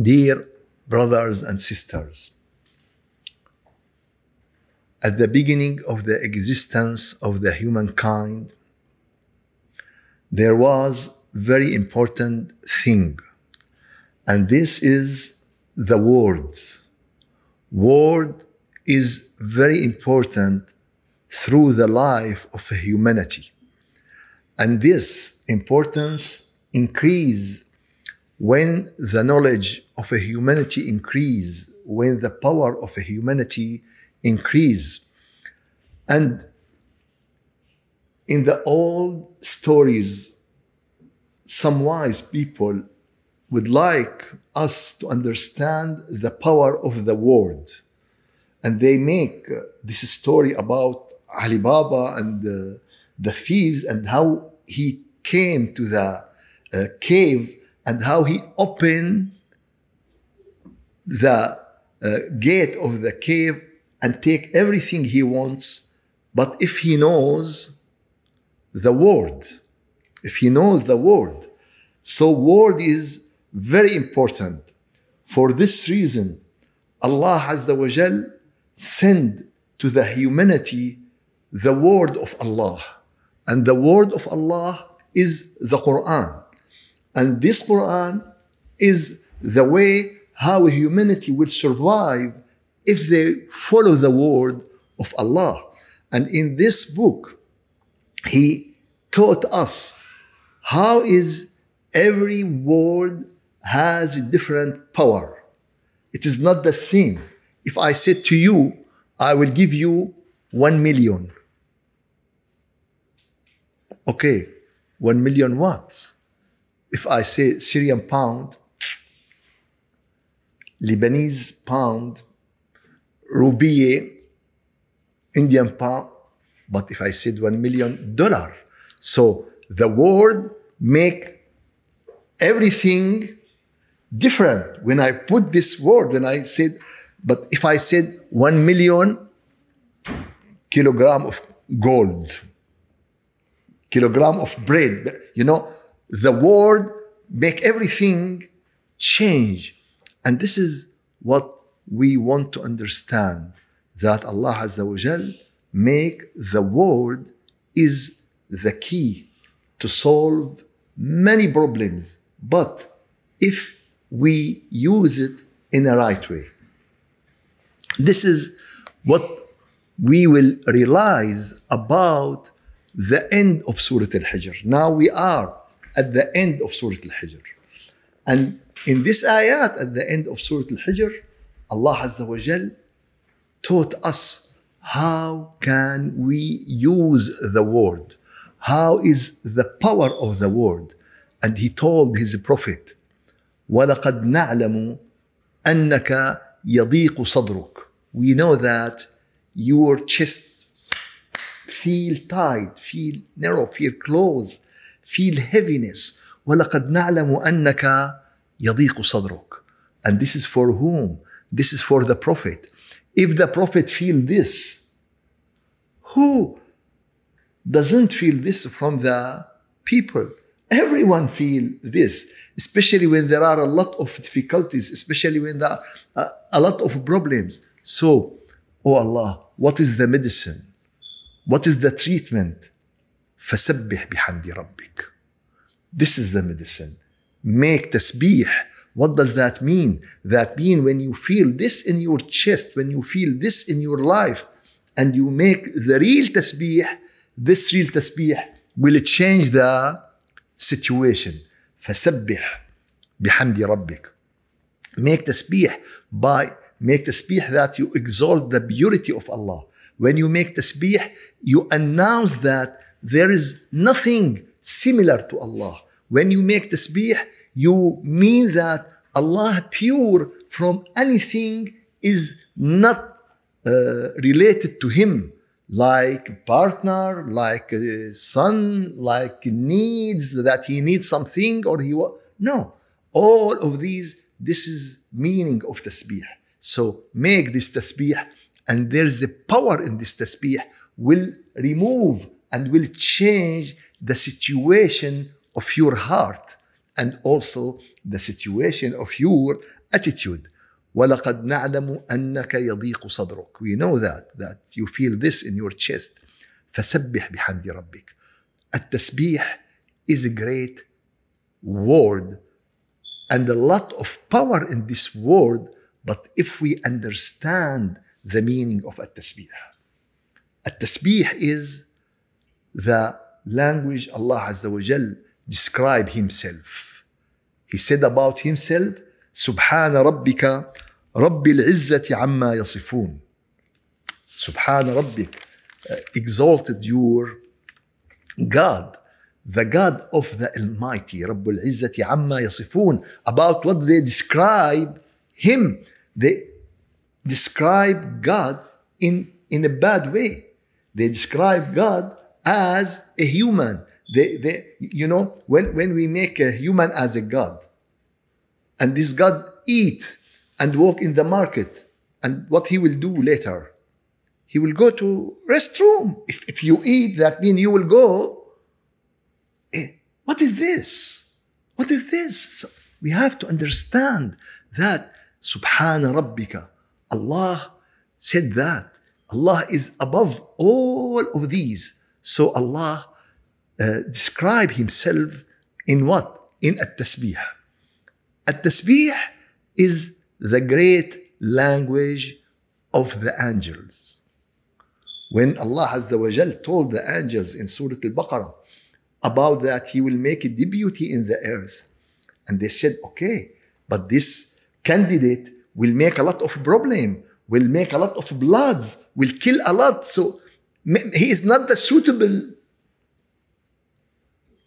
Dear brothers and sisters, at the beginning of the existence of the humankind, there was very important thing, and this is the word. Word is very important through the life of humanity, and this importance increase when the knowledge of a humanity increase, when the power of a humanity increase. And in the old stories, some wise people would like us to understand the power of the word. And they make this story about Ali Baba and uh, the thieves and how he came to the uh, cave and how he opened the uh, gate of the cave and take everything he wants. But if he knows the word, if he knows the word, so word is very important. For this reason, Allah Azza wa Jal send to the humanity the word of Allah. And the word of Allah is the Quran. And this Quran is the way how humanity will survive if they follow the word of Allah. And in this book, he taught us how is every word has a different power. It is not the same. If I said to you, I will give you one million. Okay, one million what? If I say Syrian pound, Lebanese pound, rupiah, Indian pound, but if I said one million dollar, so the word make everything different. When I put this word, when I said, but if I said one million kilogram of gold, kilogram of bread, you know, the word make everything change. And this is what we want to understand that Allah Azza wa Jal make the word is the key to solve many problems. But if we use it in a right way, this is what we will realize about the end of Surah Al-Hijr. Now we are at the end of Surah Al-Hijr. And in this ayat at the end of Surah Al-Hijr, Allah Azza wa Jal taught us how can we use the word? How is the power of the word? And he told his prophet, وَلَقَدْ نَعْلَمُ أَنَّكَ يَضِيقُ صَدْرُكَ We know that your chest feel tight, feel narrow, feel close, feel heaviness. وَلَقَدْ نَعْلَمُ أَنَّكَ يَضِيقُ صَدْرُكَ And this is for whom? This is for the Prophet. If the Prophet feel this, who doesn't feel this from the people? Everyone feel this, especially when there are a lot of difficulties, especially when there are a, a lot of problems. So, oh Allah, what is the medicine? What is the treatment? فسبح بحمد ربك. This is the medicine. Make tasbih. What does that mean? That mean when you feel this in your chest, when you feel this in your life, and you make the real tasbih, this real tasbih will change the situation. فسبح بحمد ربك. Make tasbih by make tasbih that you exalt the beauty of Allah. When you make tasbih, you announce that there is nothing similar to Allah. When you make tasbih, you mean that Allah pure from anything is not uh, related to him. Like partner like son like needs that he needs something or he wa- no. All of these this is meaning of tasbih. So make this tasbih and there's a power in this tasbih will remove and will change the situation of your heart and also the situation of your attitude ولقد نعلم أنك يضيق صدرك we know that that you feel this in your chest فسبح بحمد ربك التسبيح is a great word and a lot of power in this word but if we understand the meaning of التسبيح التسبيح is the language Allah Azza wa Jal describe himself he said about himself سبحان ربك رب العزة عما يصفون سبحان ربك exalted your God the God of the Almighty رب العزة عما يصفون about what they describe him they describe God in in a bad way they describe God as a human. They, they you know when when we make a human as a God and this God eat and walk in the market and what he will do later? He will go to restroom. If, if you eat that means you will go. Eh, what is this? What is this? So we have to understand that subhana rabbika. Allah said that. Allah is above all of these so allah uh, describe himself in what in at-tasbih at-tasbih is the great language of the angels. When Allah Azza wa Jal told the angels in Surah Al-Baqarah about that He will make a deputy in the earth. And they said, okay, but this candidate will make a lot of problem, will make a lot of bloods, will kill a lot. So he is not the suitable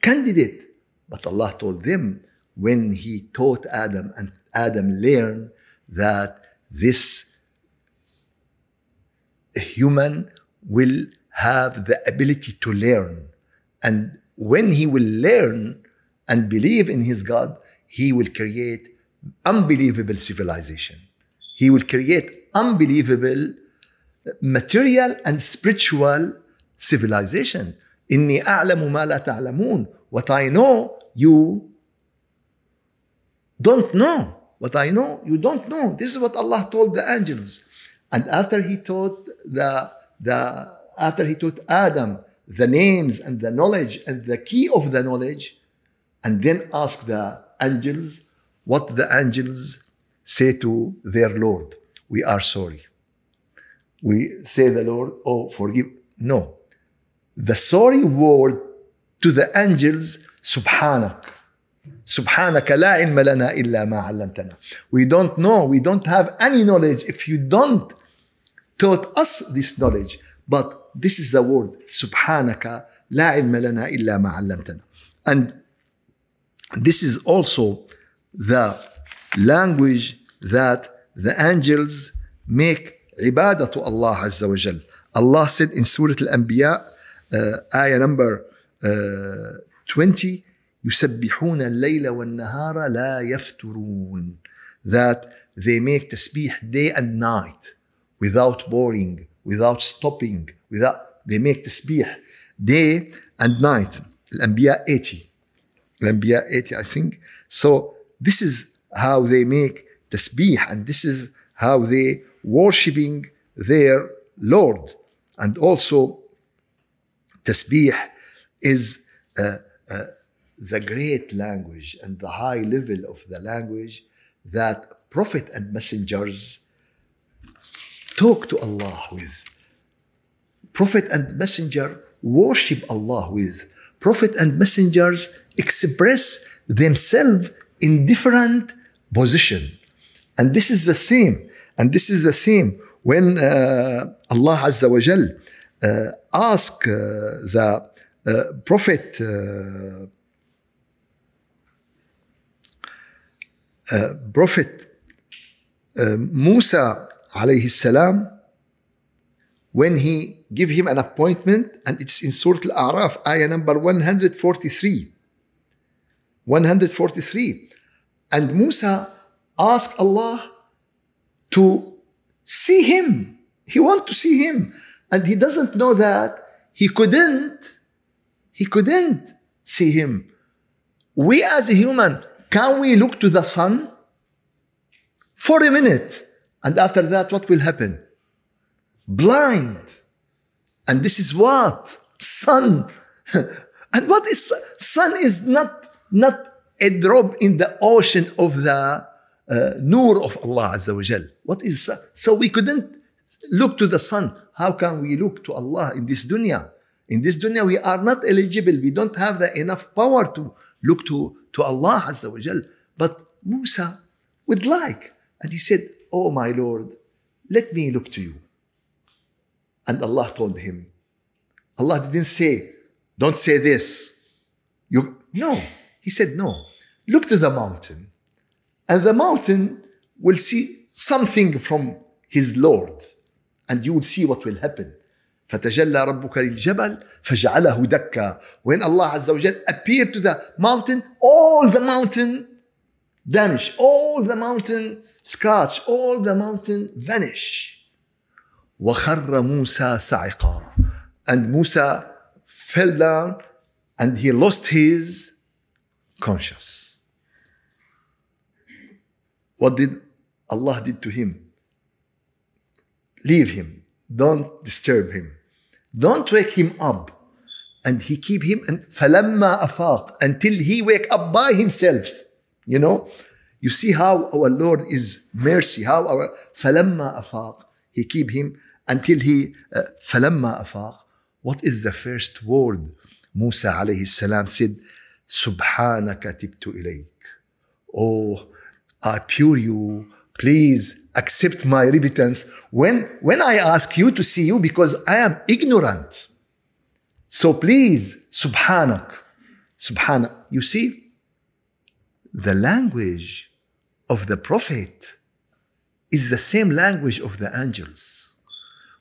candidate. But Allah told them when He taught Adam and Adam learned that this human will have the ability to learn. And when he will learn and believe in his God, he will create unbelievable civilization. He will create unbelievable material and spiritual civilization. إني أعلم ما لا تعلمون. What I know, you don't know. What I know, you don't know. This is what Allah told the angels. And after he taught the, the after he taught Adam the names and the knowledge and the key of the knowledge, and then asked the angels what the angels say to their Lord. We are sorry. We say the Lord, oh, forgive. No. The sorry word to the angels, subhanak. سبحانك لا علم لنا إلا ما علمتنا. We don't know, we don't have any knowledge if you don't taught us this knowledge. But this is the word, سبحانك لا علم لنا إلا ما علمتنا. And this is also the language that the angels make عبادة to Allah عز وجل. Allah said in Surah Al-Anbiya, uh, ayah number uh, 20, يسبحون الليل والنهار لا يفترون that they make tasbih day and night without boring without stopping without they make tasbih day and night الأنبياء 80 الأنبياء 80 I think so this is how they make tasbih and this is how they worshipping their Lord and also tasbih is uh, uh, the great language and the high level of the language that prophet and messengers talk to Allah with. Prophet and messenger worship Allah with. Prophet and messengers express themselves in different position. And this is the same. And this is the same when uh, Allah Azza wa Jal uh, ask uh, the uh, Prophet uh, uh, Prophet Musa alayhi salam, when he give him an appointment, and it's in Surah Al-A'raf, ayah number 143. 143. And Musa asked Allah to see him. He want to see him. And he doesn't know that he couldn't, he couldn't see him. We as a human, can we look to the sun for a minute? And after that, what will happen? Blind. And this is what? Sun. and what is sun is not, not a drop in the ocean of the Uh, nur of Allah Azza wa Jal. What is? So we couldn't look to the sun. How can we look to Allah in this dunya? In this dunya, we are not eligible. We don't have the enough power to look to, to Allah Azza wa Jal. But Musa would like. And he said, Oh my Lord, let me look to you. And Allah told him, Allah didn't say, Don't say this. You, no. He said, No. Look to the mountain. And the mountain will see something from his Lord. And you will see what will happen. فتجلى ربك للجبل فجعله دكا when Allah Azza wa Jal appeared to the mountain all the mountain vanish all the mountain scratch all the mountain vanish وخر موسى صعقا and Musa fell down and he lost his conscience what did Allah did to him leave him don't disturb him don't wake him up and he keep him and فلما أفاق until he wake up by himself you know you see how our Lord is mercy how our فلما أفاق he keep him until he uh, فلما أفاق what is the first word Musa عليه السلام said سبحانك تبت إليك oh I pure you please accept my repentance when when i ask you to see you because i am ignorant so please subhanak subhanak you see the language of the prophet is the same language of the angels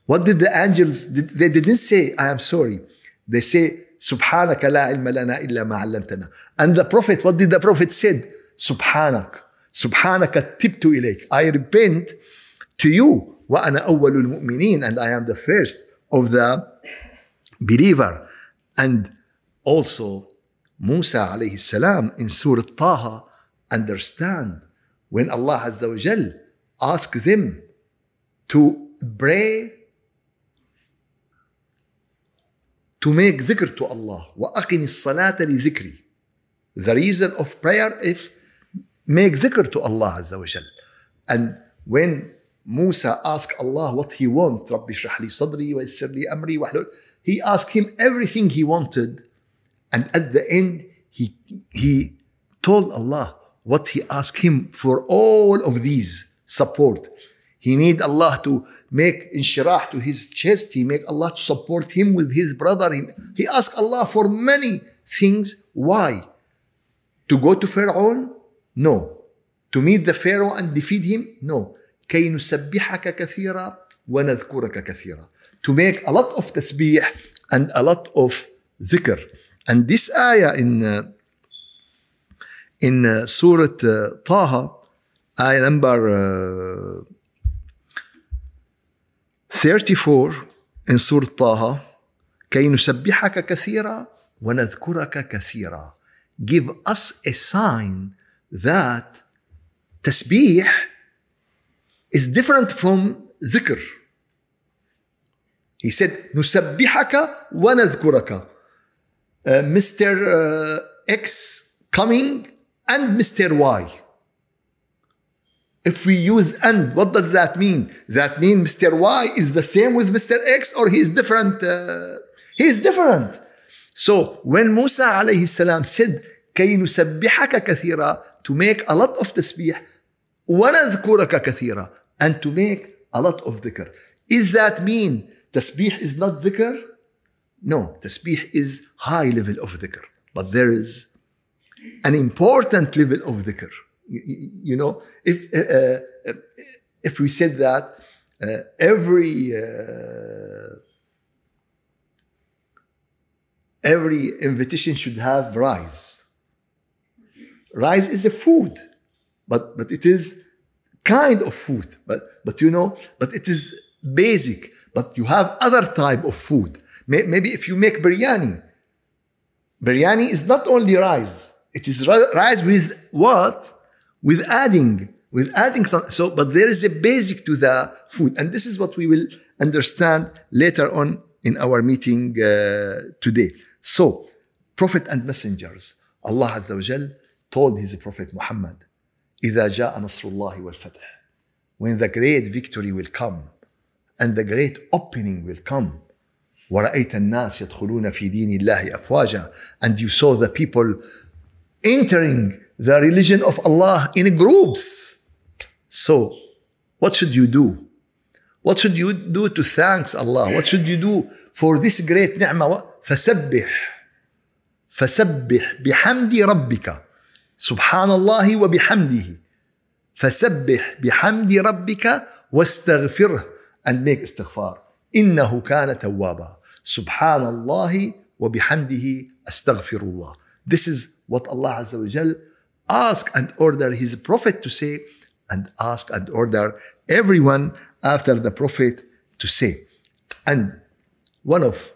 what did the angels they didn't say i am sorry they say سبحانك لا علم لنا إلا ما علمتنا and the prophet what did the prophet said سبحانك سبحانك تبت إليك I repent to you وأنا أول المؤمنين and I am the first of the believer and also Musa عليه السلام in Surah Taha understand when Allah Azza wa Jal ask them to pray to make dhikr to Allah وأقم الصلاة لذكري the reason of prayer if make dhikr to Allah Azza wa Jal. And when Musa asked Allah what he wants, Rabbi shrah sadri wa amri he asked him everything he wanted. And at the end, he, he told Allah what he asked him for all of these support. He need Allah to make inshirah to his chest. He make Allah to support him with his brother. He asked Allah for many things. Why? To go to Pharaoh No. To meet the Pharaoh and defeat him? No. كي نسبحك كثيرا ونذكرك كثيرا. To make a lot of tasbih and a lot of dhikr. And this ayah in uh, in uh, Surah uh, Taha, ayah number uh, 34 in Surah Taha, كي نسبحك كثيرا ونذكرك كثيرا. Give us a sign that tasbih is different from dhikr. He said, نسبحك ونذكرك. Uh, Mr. Uh, X coming and Mr. Y. If we use and, what does that mean? That mean Mr. Y is the same with Mr. X or he is different? Uh, he is different. So when Musa alayhi salam said, كي نسبحك كثيرا to make a lot of tasbih ونذكرك كثيرا and to make a lot of dhikr. Is that mean tasbih is not dhikr? No, tasbih is high level of dhikr. But there is an important level of dhikr. You know, if uh, if we said that uh, every uh, every invitation should have rice. Rice is a food, but but it is kind of food. But but you know, but it is basic. But you have other type of food. Maybe if you make biryani, biryani is not only rice. It is rice with what? With adding, with adding. So, but there is a basic to the food, and this is what we will understand later on in our meeting uh, today. So, Prophet and messengers, Allah Azza wa told His Prophet Muhammad, إذا جاء نصر الله والفتح, when the great victory will come and the great opening will come, ورأيت الناس يدخلون في دين الله أفواجا, and you saw the people entering the religion of Allah in groups. So, what should you do? What should you do to thanks Allah? What should you do for this great ni'mah? فسبح فسبح بحمد ربك سبحان الله وبحمده فسبح بحمد ربك واستغفره and make استغفار إنه كان توابا سبحان الله وبحمده أستغفر الله This is what Allah Azza wa Jal ask and order His Prophet to say and ask and order everyone after the Prophet to say. And one of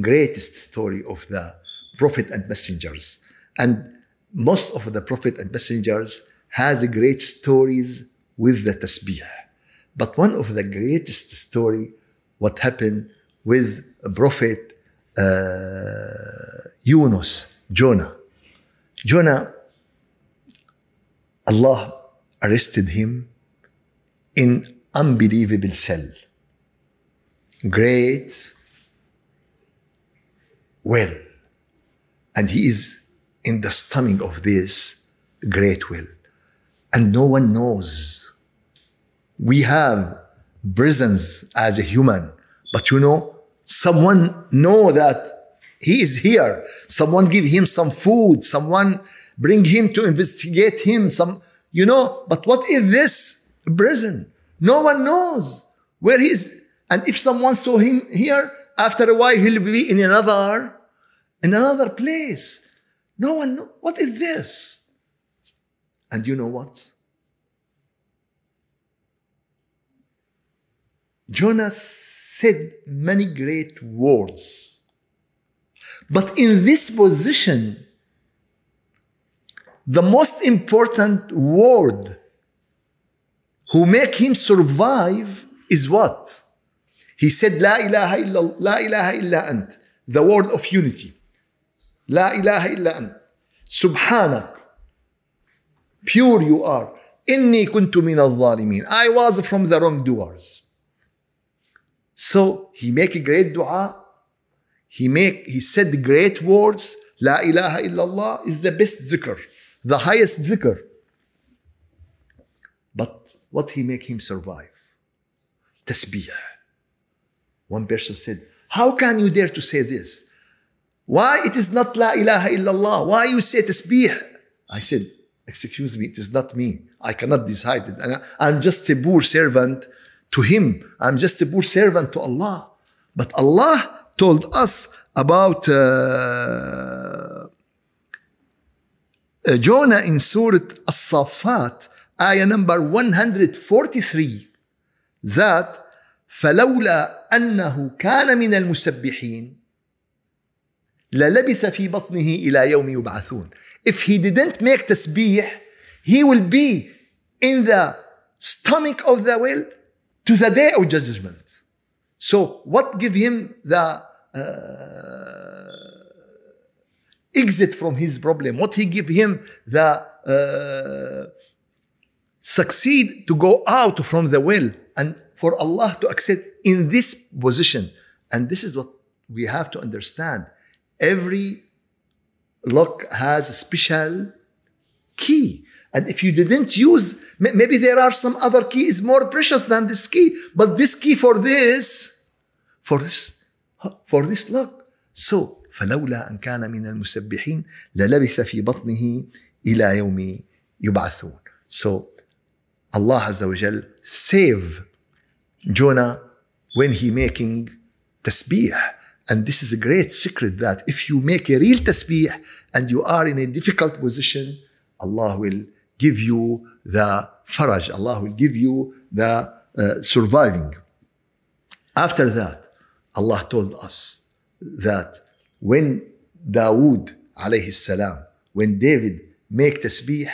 greatest story of the Prophet and messengers and most of the Prophet and messengers has great stories with the tasbih. But one of the greatest story, what happened with Prophet uh, Yunus, Jonah. Jonah, Allah arrested him in unbelievable cell. Great well. And he is in the stomach of this great will. And no one knows. We have prisons as a human, but you know, someone know that he is here. Someone give him some food. Someone bring him to investigate him. Some, you know, but what is this prison? No one knows where he is. And if someone saw him here, after a while he'll be in another, in another place. No one know. What is this? And you know what? Jonah said many great words. But in this position, the most important word who make him survive is what? He said, La ilaha illa, la ilaha illa ant. The word of unity. La ilaha illa ant. Subhanak. Pure you are. Inni kuntu min al I was from the wrongdoers. So he make a great dua. He make he said great words. La ilaha illallah is the best zikr, the highest zikr. But what he make him survive? Tasbih. One person said, How can you dare to say this? Why it is not La ilaha illallah? Why you say tasbih? I said, Excuse me, it is not me. I cannot decide it. I'm just a poor servant to Him. I'm just a poor servant to Allah. But Allah told us about uh, uh, Jonah in Surah As-Saffat, ayah number 143, that فلولا أنه كان من المسبحين للبث في بطنه إلى يوم يبعثون. If he didn't make tasbih, he will be in the stomach of the well to the day of judgment. So, what give him the uh, exit from his problem? What he give him the uh, succeed to go out from the well and for Allah to accept in this position? And this is what we have to understand. Every lock has a special key. And if you didn't use, maybe there are some other keys more precious than this key, but this key for this, for this, for this lock. So, فلولا أن كان من المسبحين للبث في بطنه إلى يوم يبعثون. So Allah Azza wa Jal save Jonah when he making tasbih. And this is a great secret that if you make a real tasbih and you are in a difficult position, Allah will give you the faraj, Allah will give you the uh, surviving. After that, Allah told us that when Dawood alayhi salam, when David make tasbih,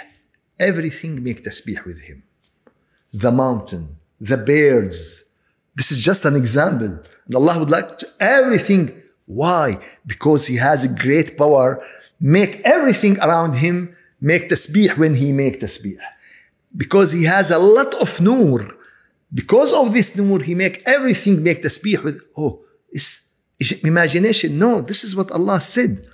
everything make tasbih with him. The mountain, the birds. This is just an example. And Allah would like to, everything. Why? Because He has a great power. Make everything around Him make tasbih when He make tasbih. Because He has a lot of nur. Because of this nur, He make everything make tasbih with, oh, it's imagination. No, this is what Allah said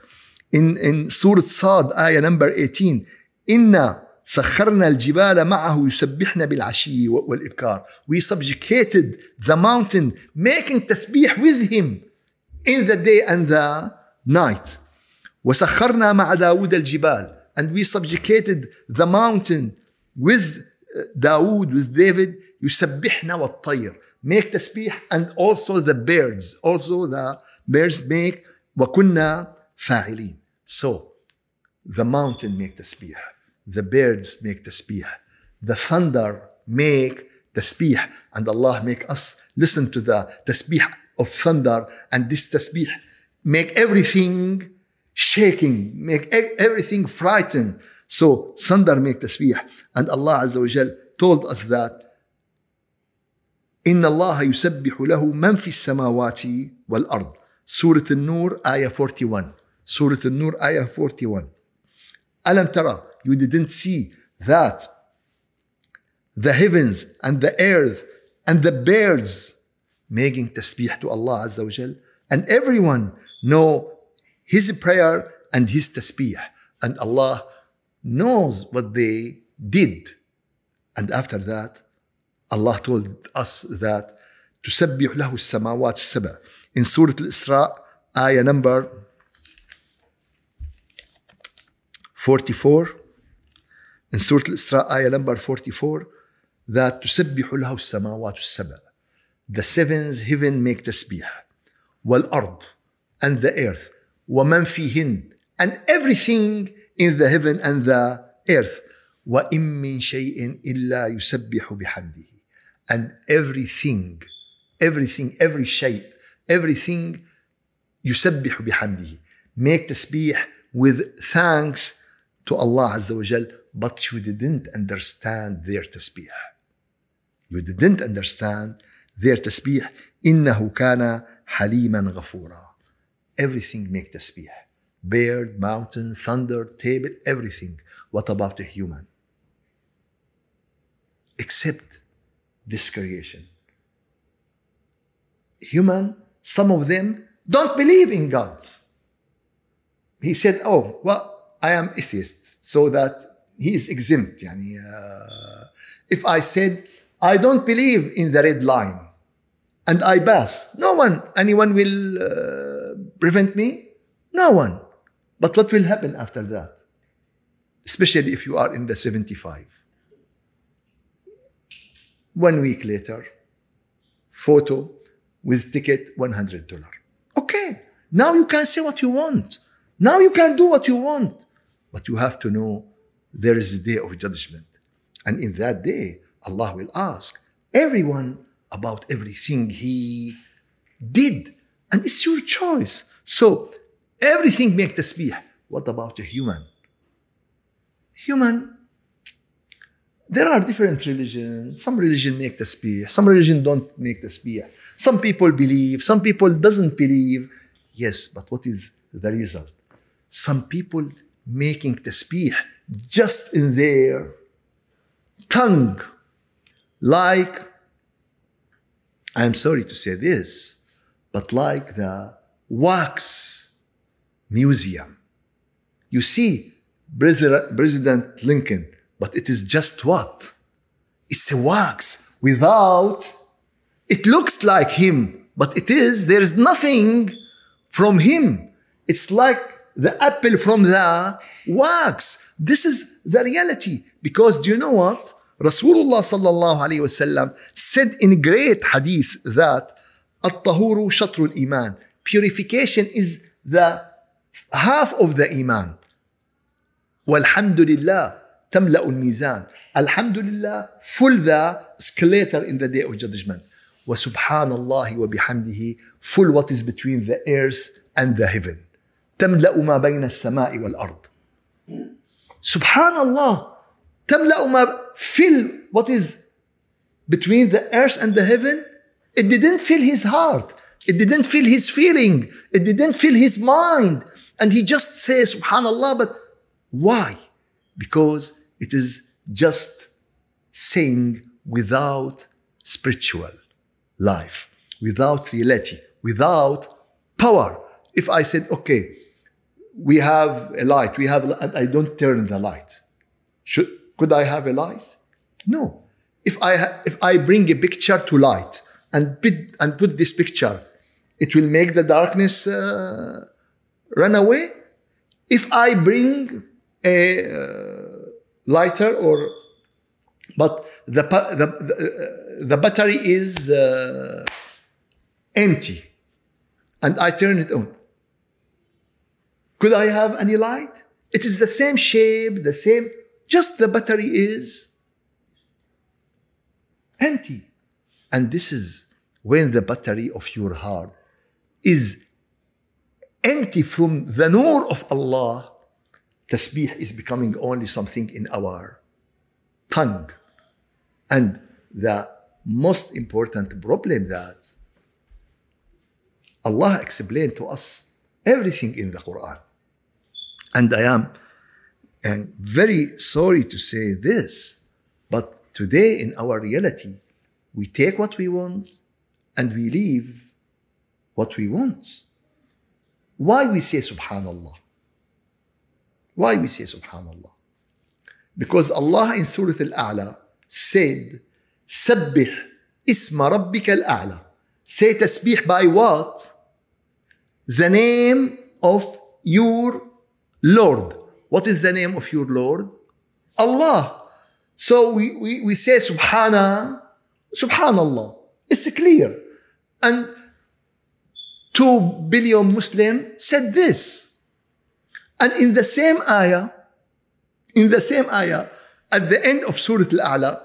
in, in Surah Sad, ayah number 18. Inna سخرنا الجبال معه يسبحنا بالعشي والإبكار. We subjugated the mountain, making tasbih with him in the day and the night. وسخرنا مع داود الجبال. And we subjugated the mountain with Dawood, with David, يسبحنا والطير. Make tasbih and also the birds. Also the birds make وكنا فاعلين. So the mountain make tasbih. The birds make tasbih. The thunder make tasbih. And Allah make us listen to the tasbih of thunder. And this tasbih make everything shaking, make everything frightened. So thunder make tasbih. And Allah Azza wa Jal told us that إن الله يسبح له من في السماوات والأرض سورة النور آية 41 سورة النور آية 41 ألم ترى you didn't see that the heavens and the earth and the birds making tasbih to Allah Azza wa Jal and everyone know his prayer and his tasbih and Allah knows what they did and after that Allah told us that تسبح له السماوات السبع in Surah Al-Isra ayah number 44 in Surah Al-Isra ayah number 44 that تسبح له السماوات السبع the sevens heaven make tasbih والأرض and the earth ومن فيهن and everything in the heaven and the earth وإن من شيء إلا يسبح بحمده and everything everything every شيء everything يسبح بحمده make tasbih with thanks to Allah Azza wa Jal but you didn't understand their tasbih you didn't understand their tasbih إنه كان حليما غفورا everything make tasbih bird mountain thunder table everything what about a human except this creation human some of them don't believe in God. He said, Oh, well, I am atheist, so that he is exempt. Yani, uh, if I said, I don't believe in the red line and I pass, no one, anyone will uh, prevent me? No one. But what will happen after that? Especially if you are in the 75. One week later, photo with ticket $100. Okay, now you can say what you want. Now you can do what you want. But you have to know there is a day of judgment. And in that day, Allah will ask everyone about everything he did. And it's your choice. So everything make tasbih. What about a human? Human, there are different religions. Some religion make tasbih. Some religion don't make tasbih. Some people believe, some people doesn't believe. Yes, but what is the result? Some people making tasbih just in their tongue. Like, I'm sorry to say this, but like the wax museum. You see President Lincoln, but it is just what? It's a wax without it looks like him, but it is, there is nothing from him. It's like the apple from the wax. This is the reality. Because do you know what? Rasulullah sallallahu alayhi wasallam said in great hadith that الطهور شطر الإيمان Purification is the half of the iman. والحمد لله تملأ الميزان. الحمد لله full the escalator in the day of judgment. وسبحان الله وبحمده full what is between the earth and the heaven. تملأ ما بين السماء والأرض. سبحان الله تملأ ما fill what is between the earth and the heaven. It didn't fill his heart. It didn't fill his feeling. It didn't fill his mind. And he just says, Subhanallah, but why? Because it is just saying without spiritual life, without reality, without power. If I said, okay, we have a light, we have, I don't turn the light, should, could I have a light? No. If I, if I bring a picture to light and put, and put this picture it will make the darkness uh, run away. If I bring a uh, lighter or, but the, the, the, uh, the battery is uh, empty and I turn it on. Could I have any light? It is the same shape, the same, just the battery is empty. And this is when the battery of your heart is empty from the nur of Allah, tasbih is becoming only something in our tongue. And the most important problem that Allah explained to us everything in the Quran. And I am and very sorry to say this, but today in our reality, we take what we want and we leave what we want. Why we say Subhanallah? Why we say Subhanallah? Because Allah in Surah Al-A'la said, Sabbih isma rabbika al-a'la. Say tasbih by what? The name of your Lord. What is the name of your Lord? Allah. So we, we, we say Subhana, Subhanallah. It's clear. And 2 billion Muslim said this. And in the same ayah, in the same ayah, at the end of Surah Al-A'la,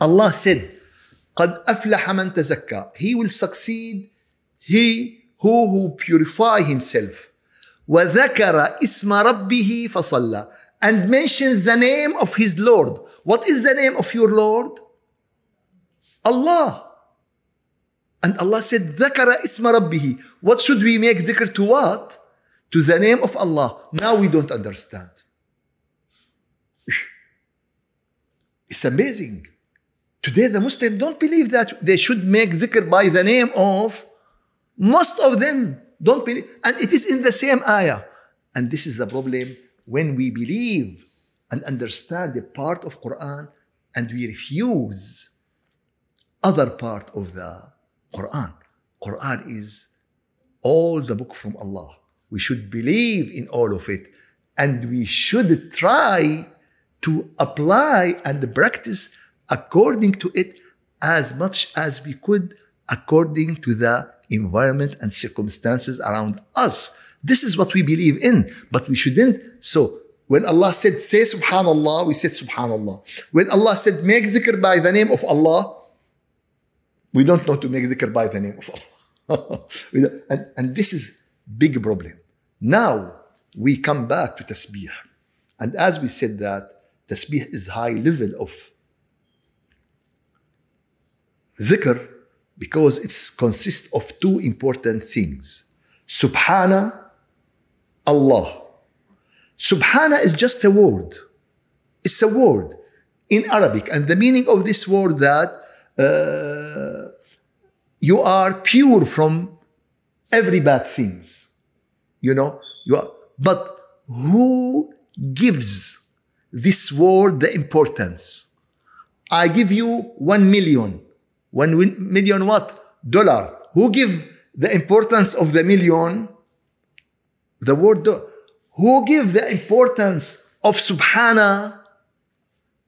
Allah said, قد أفلح من تزكى. He will succeed, he who, who purify himself. وذكر اسم ربه فصلى. And mentions the name of his Lord. What is the name of your Lord? Allah. And Allah said, ذكر اسم ربه. What should we make dhikr to what? To the name of Allah. Now we don't understand. It's amazing. Today the Muslims don't believe that they should make dhikr by the name of most of them don't believe. And it is in the same ayah. And this is the problem when we believe and understand the part of Quran and we refuse other part of the Quran. Quran is all the book from Allah. We should believe in all of it and we should try to apply and practice according to it as much as we could according to the environment and circumstances around us. This is what we believe in, but we shouldn't. So when Allah said, say subhanallah, we said subhanallah. When Allah said, make dhikr by the name of Allah, we don't know to make dhikr by the name of Allah. and, and this is big problem. Now we come back to tasbih. And as we said that, tasbih is high level of dhikr because it consists of two important things. Subhana, Allah. Subhana is just a word. It's a word in Arabic. And the meaning of this word that uh, you are pure from every bad things. You know, you are, but who gives this word the importance? I give you one million. One million what? Dollar. Who give the importance of the million? The word. Do- who give the importance of Subhana,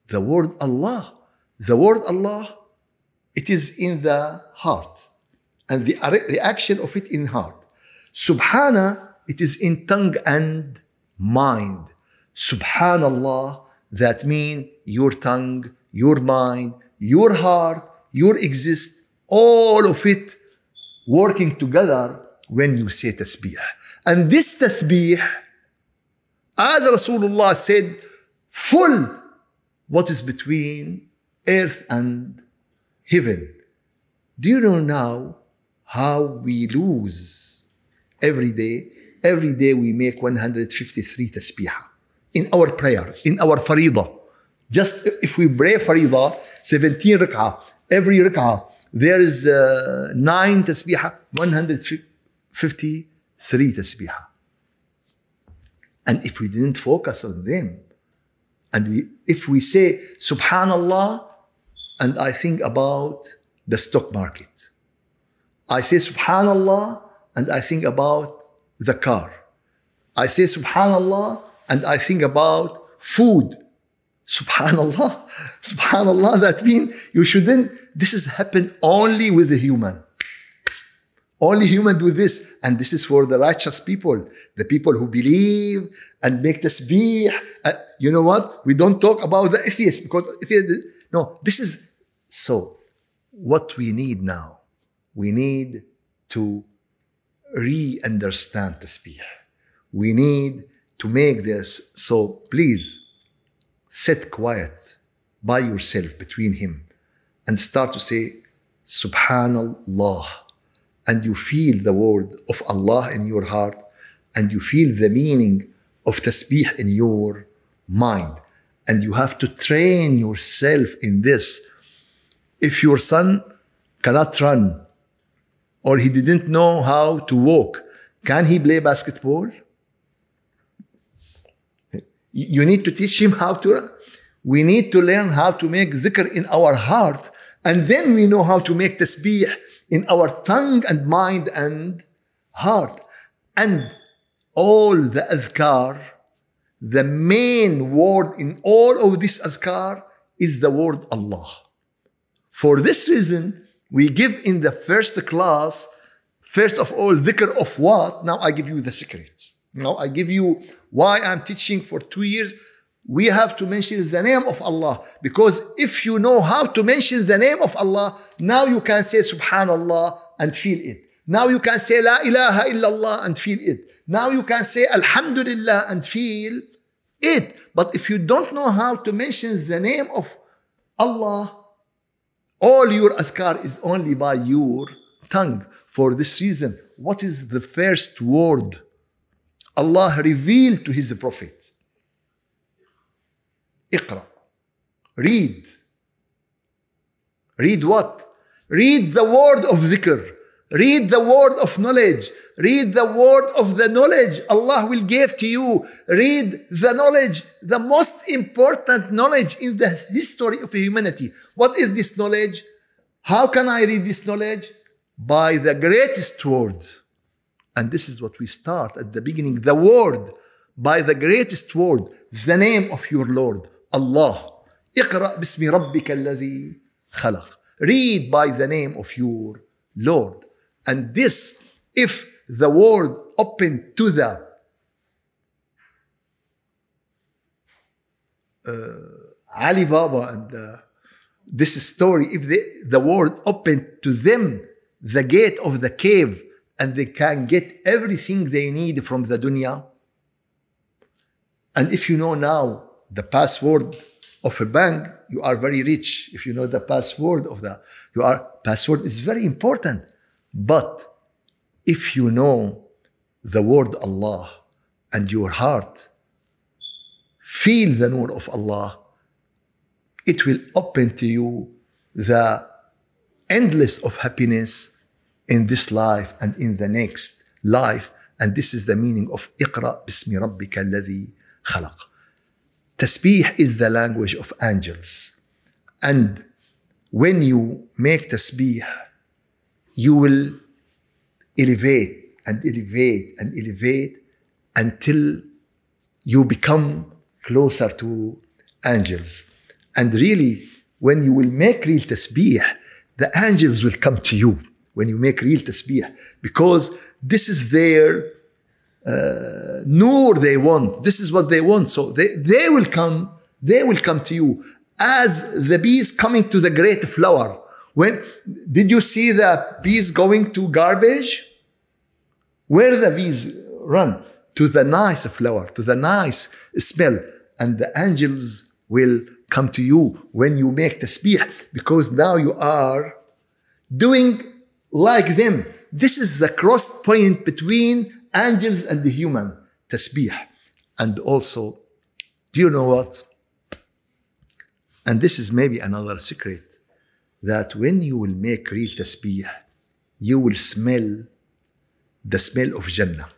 the word Allah. The word Allah, it is in the heart and the reaction of it in heart. Subhana, it is in tongue and mind. Subhanallah, that means your tongue, your mind, your heart, your exist, all of it working together when you say tasbih. And this tasbih, as Rasulullah said, full what is between earth and heaven. Do you know now how we lose every day? Every day we make 153 tasbih in our prayer, in our faridah. Just if we pray faridah, 17 rak'ah, every rak'ah, there is uh, 9 tasbihah, 153 tasbihah. And if we didn't focus on them, and we, if we say Subhanallah, and I think about the stock market, I say Subhanallah, and I think about the car. I say Subhanallah, and I think about food. Subhanallah, Subhanallah, that means you shouldn't, this has happened only with the human. Only human do this. And this is for the righteous people, the people who believe and make tasbih. Uh, you know what? We don't talk about the atheists because atheists, no, this is so. What we need now, we need to re understand tasbih. We need to make this. So please sit quiet by yourself between him and start to say, Subhanallah and you feel the word of Allah in your heart and you feel the meaning of tasbih in your mind. And you have to train yourself in this. If your son cannot run or he didn't know how to walk, can he play basketball? You need to teach him how to run. We need to learn how to make dhikr in our heart, and then we know how to make tasbih in our tongue and mind and heart. And all the azkar, the main word in all of this azkar is the word Allah. For this reason, we give in the first class, first of all, dhikr of what? Now I give you the secret. Now I give you why I'm teaching for two years we have to mention the name of Allah because if you know how to mention the name of Allah, now you can say Subhanallah and feel it. Now you can say La ilaha illallah and feel it. Now you can say Alhamdulillah and feel it. But if you don't know how to mention the name of Allah, all your azkar is only by your tongue. For this reason, what is the first word Allah revealed to His Prophet? اقرأ read read what read the word of dhikr read the word of knowledge read the word of the knowledge Allah will give to you read the knowledge the most important knowledge in the history of humanity what is this knowledge how can I read this knowledge by the greatest word and this is what we start at the beginning the word by the greatest word the name of your Lord Allah. اقرأ باسم ربك الذي خلق. Read by the name of your Lord. And this, if the word open to the uh, Ali Baba and uh, this story, if the, the word open to them the gate of the cave and they can get everything they need from the dunya. And if you know now the password of a bank, you are very rich. If you know the password of the, you are, password is very important. But if you know the word Allah and your heart feel the nur of Allah, it will open to you the endless of happiness in this life and in the next life. And this is the meaning of اقرأ باسم ربك الذي خلق. Tasbih is the language of angels. And when you make tasbih, you will elevate and elevate and elevate until you become closer to angels. And really, when you will make real tasbih, the angels will come to you when you make real tasbih because this is their uh, nur they want. This is what they want. So they, they will come, they will come to you as the bees coming to the great flower. When did you see the bees going to garbage? Where the bees run? To the nice flower, to the nice smell. And the angels will come to you when you make tasbih because now you are doing like them. This is the cross point between angels and the human tasbih. And also, do you know what? And this is maybe another secret that when you will make real tasbih, you will smell the smell of Jannah.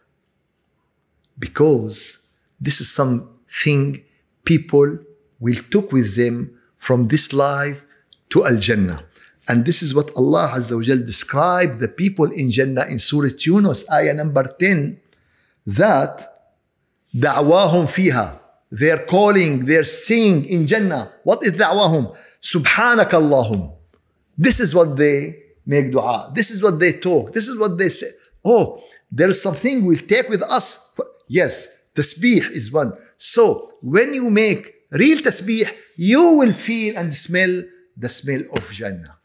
Because this is something people will take with them from this life to Al Jannah. And this is what Allah Azza wa described the people in Jannah in Surah Yunus, ayah number 10, that da'wahum fiha. They're calling, they're singing in Jannah. What is da'wahum? Subhanak Allahum. This is what they make dua. This is what they talk. This is what they say. Oh, there is something we'll take with us. Yes, tasbih is one. So when you make real tasbih, you will feel and smell the smell of Jannah.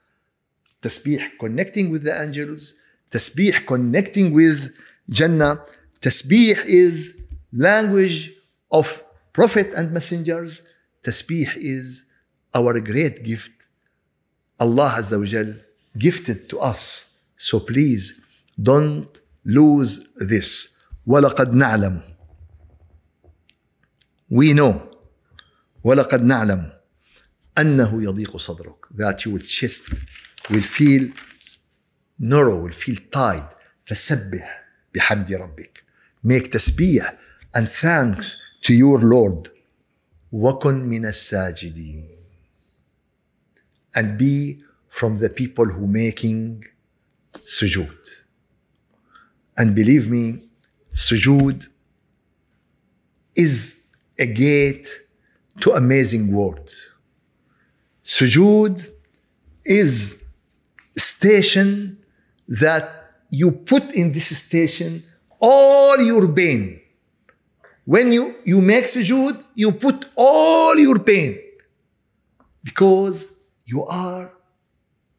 Tasbih connecting with the angels, tasbih connecting with Jannah. Tasbih is language of prophet and messengers. Tasbih is our great gift. Allah Azza wa Jal gifted to us. So please don't lose this. وَلَقَدْ نَعْلَمُ We know وَلَقَدْ نَعْلَمُ أَنَّهُ يَضِيقُ صَدْرُكَ That your chest will feel narrow, will feel tight. فسبح بحمد ربك. Make tasbih and thanks to your Lord. وَكُن مِنَ السَّاجِدِينَ And be from the people who making sujood. And believe me, sujood is a gate to amazing words. Sujood is station that you put in this station all your pain. When you, you make sujood, you put all your pain because you are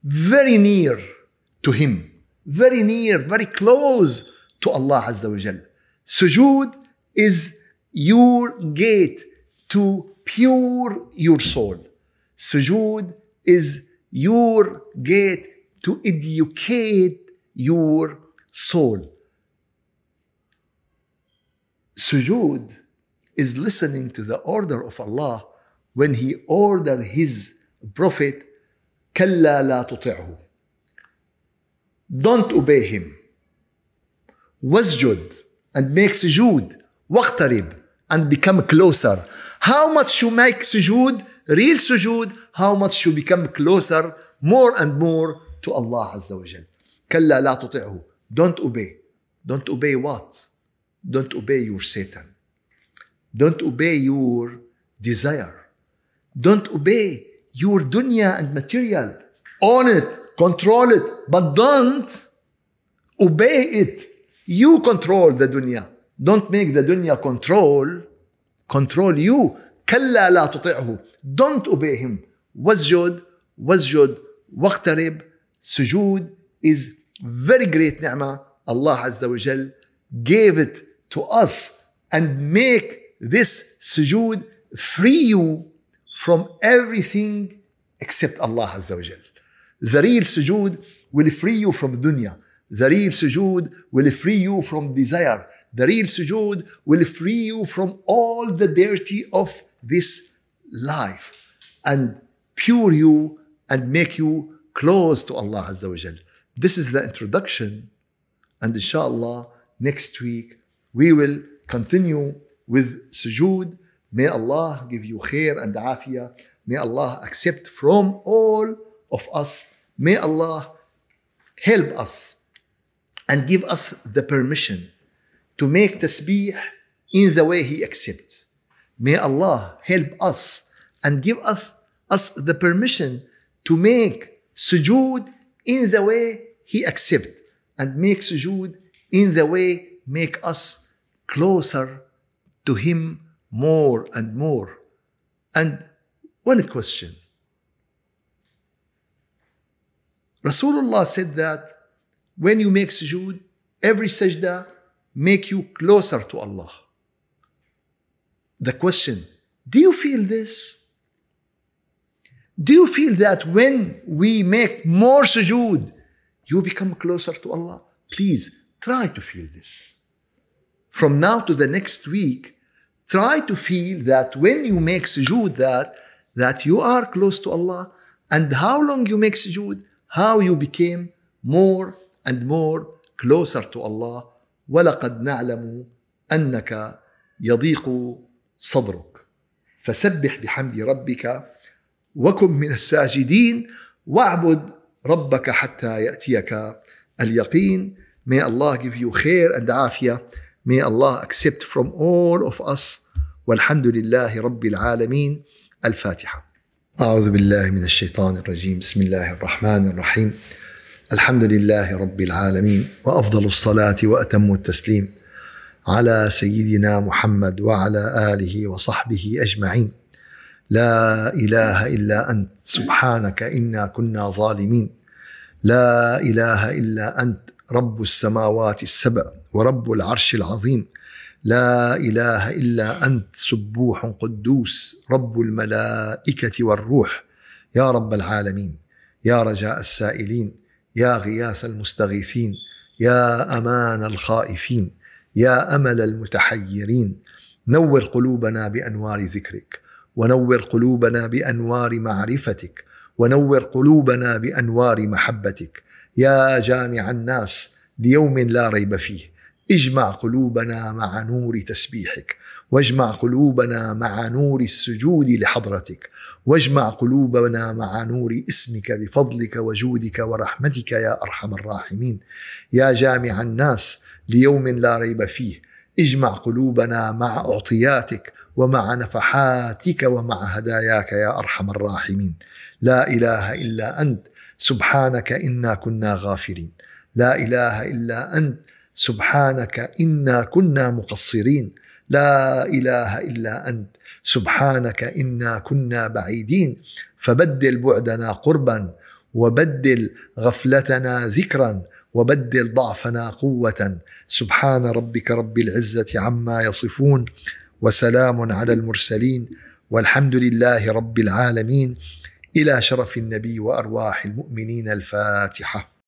very near to Him, very near, very close to Allah Azza wa Jal. Sujood is your gate to pure your soul. Sujood is your gate to educate your soul. Sujood is listening to the order of Allah when He ordered His Prophet, كلا لا تطعه. Don't obey him. wasjud and make sujood. واقترب and become closer. How much you make sujood, real sujood, how much you become closer more and more to Allah wa Jal. كلا لا تطعه. Don't obey. Don't obey what? Don't obey your Satan. Don't obey your desire. Don't obey your dunya and material. Own it, control it, but don't obey it. You control the dunya. Don't make the dunya control control you. كلا لا تطعه. Don't obey him. واسجد واسجد واقترب. Sujood is very great ni'mah. Allah Azza wa Jal gave it to us and make this sujood free you from everything except Allah Azza wa Jal. The real sujood will free you from dunya. The real sujood will free you from desire. The real sujood will free you from all the dirty of this life and pure you and make you close to Allah Azza wa Jal. This is the introduction and inshallah next week we will continue with sujood. May Allah give you khair and afiyah. May Allah accept from all of us. May Allah help us and give us the permission to make tasbih in the way He accepts. May Allah help us and give us, us the permission to make sujood in the way He accepts and make sujood in the way make us closer to Him more and more. And one question. Rasulullah said that when you make sujood, every sajda make you closer to Allah. The question, do you feel this? Do you feel that when we make more sujood, you become closer to Allah? Please try to feel this. From now to the next week, try to feel that when you make sujood that, that you are close to Allah and how long you make sujood, how you became more and more closer to Allah. ولقد نعلم أنك يضيق صدرك فسبح بحمد ربك وكن من الساجدين واعبد ربك حتى يأتيك اليقين May Allah give you khair and afiyah. May Allah accept from all of us. والحمد لله رب العالمين الفاتحة. أعوذ بالله من الشيطان الرجيم. بسم الله الرحمن الرحيم. الحمد لله رب العالمين وأفضل الصلاة وأتم التسليم على سيدنا محمد وعلى آله وصحبه أجمعين. لا إله إلا أنت. سبحانك إنا كنا ظالمين. لا إله إلا أنت رب السماوات السبع ورب العرش العظيم. لا إله إلا أنت سبوح قدوس رب الملائكة والروح. يا رب العالمين يا رجاء السائلين يا غياث المستغيثين يا أمان الخائفين يا أمل المتحيرين. نور قلوبنا بأنوار ذكرك. ونور قلوبنا بأنوار معرفتك ونور قلوبنا بأنوار محبتك. يا جامع الناس ليوم لا ريب فيه. اجمع قلوبنا مع نور تسبيحك. واجمع قلوبنا مع نور السجود لحضرتك. واجمع قلوبنا مع نور اسمك بفضلك وجودك ورحمتك يا أرحم الراحمين. يا جامع الناس ليوم لا ريب فيه. اجمع قلوبنا مع أعطياتك. ومع نفحاتك ومع هداياك يا أرحم الراحمين. لا إله إلا أنت سبحانك إنا كنا غافلين. لا إله إلا أنت سبحانك إنا كنا مقصرين. لا إله إلا أنت سبحانك إنا كنا بعيدين. فبدل بعدنا قربا وبدل غفلتنا ذكرا وبدل ضعفنا قوة. سبحان ربك رب العزة عما يصفون. وسلام على المرسلين والحمد لله رب العالمين إلى شرف النبي وأرواح المؤمنين الفاتحة.